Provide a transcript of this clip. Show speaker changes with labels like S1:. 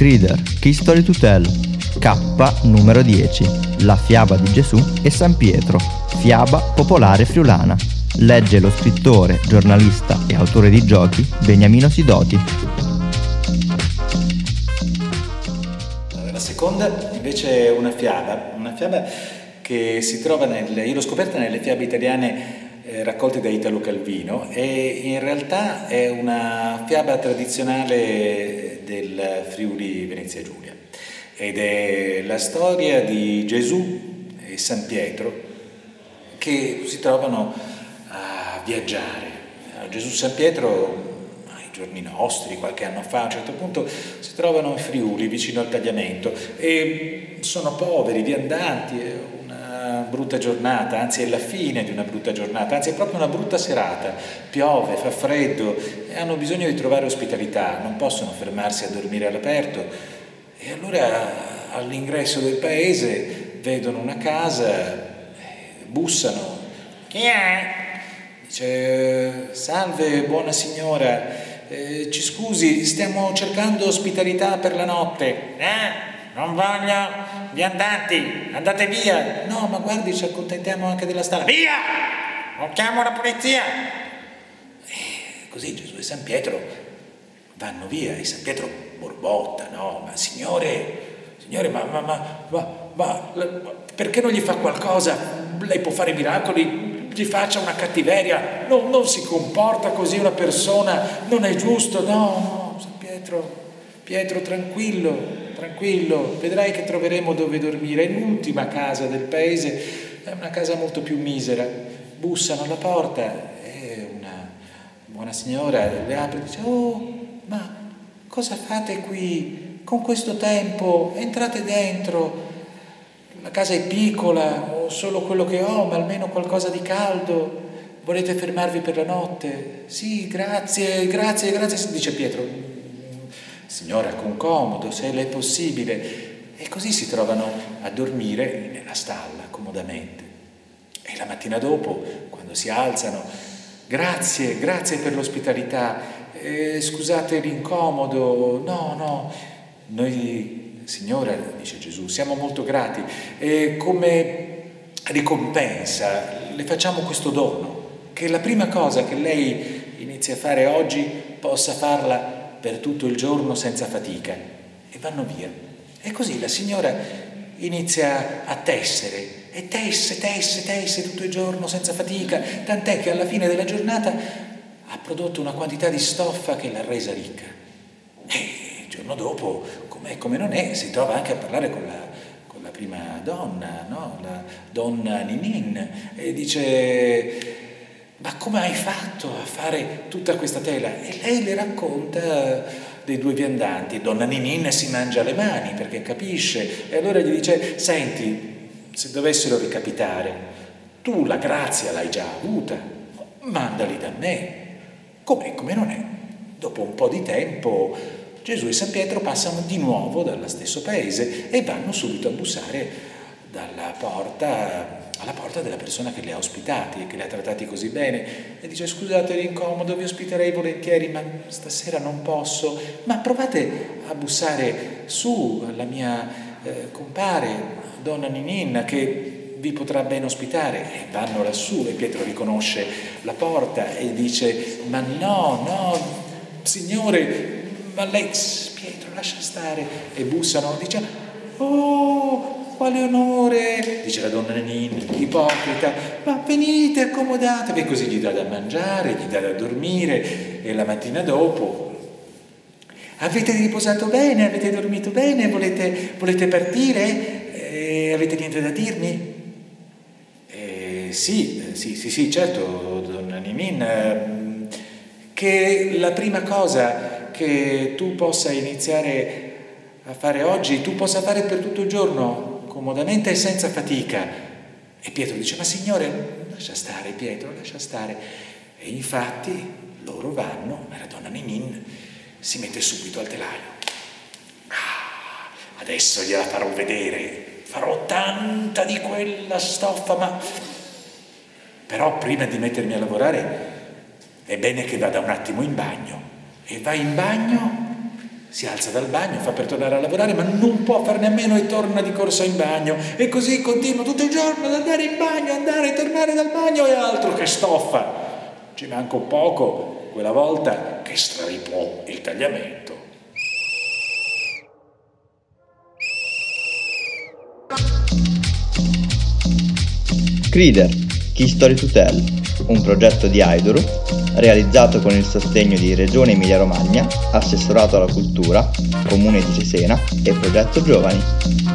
S1: Crider, Key Story to Tell, K numero 10, La fiaba di Gesù e San Pietro, fiaba popolare friulana. Legge lo scrittore, giornalista e autore di giochi Beniamino Sidoti.
S2: La seconda invece è una fiaba, una fiaba che si trova nelle, io l'ho scoperta nelle fiabe italiane eh, raccolte da Italo Calvino e in realtà è una fiaba tradizionale del Friuli Venezia Giulia ed è la storia di Gesù e San Pietro che si trovano a viaggiare. Gesù e San Pietro ai giorni nostri, qualche anno fa, a un certo punto si trovano in Friuli vicino al tagliamento e sono poveri, viandanti, brutta giornata, anzi è la fine di una brutta giornata, anzi è proprio una brutta serata, piove, fa freddo e hanno bisogno di trovare ospitalità, non possono fermarsi a dormire all'aperto e allora all'ingresso del paese vedono una casa, bussano, chi è? Dice, salve buona signora, eh, ci scusi, stiamo cercando ospitalità per la notte. Eh? Non voglio viandanti, andate via. No, ma guardi, ci accontentiamo anche della stalla. Via! O chiamo la polizia. E così Gesù e San Pietro vanno via e San Pietro borbotta, no? Ma signore, signore, ma, ma, ma, ma, ma perché non gli fa qualcosa? Lei può fare miracoli, gli faccia una cattiveria, non, non si comporta così una persona, non è giusto, no, no, San Pietro, Pietro tranquillo, tranquillo, vedrai che troveremo dove dormire. È l'ultima casa del paese, è una casa molto più misera. Bussano alla porta e una buona signora le apre e dice, oh, ma cosa fate qui con questo tempo? Entrate dentro. La casa è piccola, ho solo quello che ho, ma almeno qualcosa di caldo. Volete fermarvi per la notte? Sì, grazie, grazie, grazie, dice Pietro signora con comodo, se le è possibile. E così si trovano a dormire nella stalla comodamente. E la mattina dopo, quando si alzano, grazie, grazie per l'ospitalità, eh, scusate l'incomodo, no, no, noi, signora, dice Gesù, siamo molto grati e come ricompensa le facciamo questo dono, che la prima cosa che lei inizia a fare oggi possa farla per tutto il giorno senza fatica e vanno via. E così la signora inizia a tessere e tesse, tesse, tesse tutto il giorno senza fatica, tant'è che alla fine della giornata ha prodotto una quantità di stoffa che l'ha resa ricca. E il giorno dopo, com'è come non è, si trova anche a parlare con la, con la prima donna, no? la donna Ninin, e dice ma come hai fatto a fare tutta questa tela? E lei le racconta dei due viandanti. Donna Ninin si mangia le mani perché capisce e allora gli dice, senti, se dovessero ricapitare, tu la grazia l'hai già avuta, mandali da me. Com'è, come non è? Dopo un po' di tempo Gesù e San Pietro passano di nuovo dallo stesso paese e vanno subito a bussare dalla porta alla porta della persona che li ha ospitati e che li ha trattati così bene. E dice scusate l'incomodo, vi ospiterei volentieri ma stasera non posso, ma provate a bussare su alla mia eh, compare, donna Ninin, che vi potrà ben ospitare. E vanno lassù e Pietro riconosce la porta e dice ma no, no, signore, ma lei, Pietro lascia stare. E bussano, dice oh quale onore, dice la donna Nanin, ipocrita, ma venite, accomodatevi, così gli dà da mangiare, gli dà da dormire. E la mattina dopo avete riposato bene, avete dormito bene, volete, volete partire? Eh, avete niente da dirmi? Eh, sì, sì, sì, sì, certo, donna Ninin, ehm, che la prima cosa che tu possa iniziare a fare oggi, tu possa fare per tutto il giorno, comodamente e senza fatica. E Pietro dice, ma Signore, lascia stare Pietro, lascia stare. E infatti loro vanno, la donna Ninin si mette subito al telaio. Ah, adesso gliela farò vedere, farò tanta di quella stoffa, ma però prima di mettermi a lavorare è bene che vada un attimo in bagno. e va in bagno, si alza dal bagno, fa per tornare a lavorare, ma non può farne a meno e torna di corsa in bagno. E così continua tutto il giorno ad andare in bagno, andare e tornare dal bagno e altro che stoffa. Ci manca un poco quella volta che straripò il tagliamento.
S1: Crider, Key Story to Tell, un progetto di Aidoru realizzato con il sostegno di Regione Emilia-Romagna, Assessorato alla Cultura, Comune di Cesena e Progetto Giovani.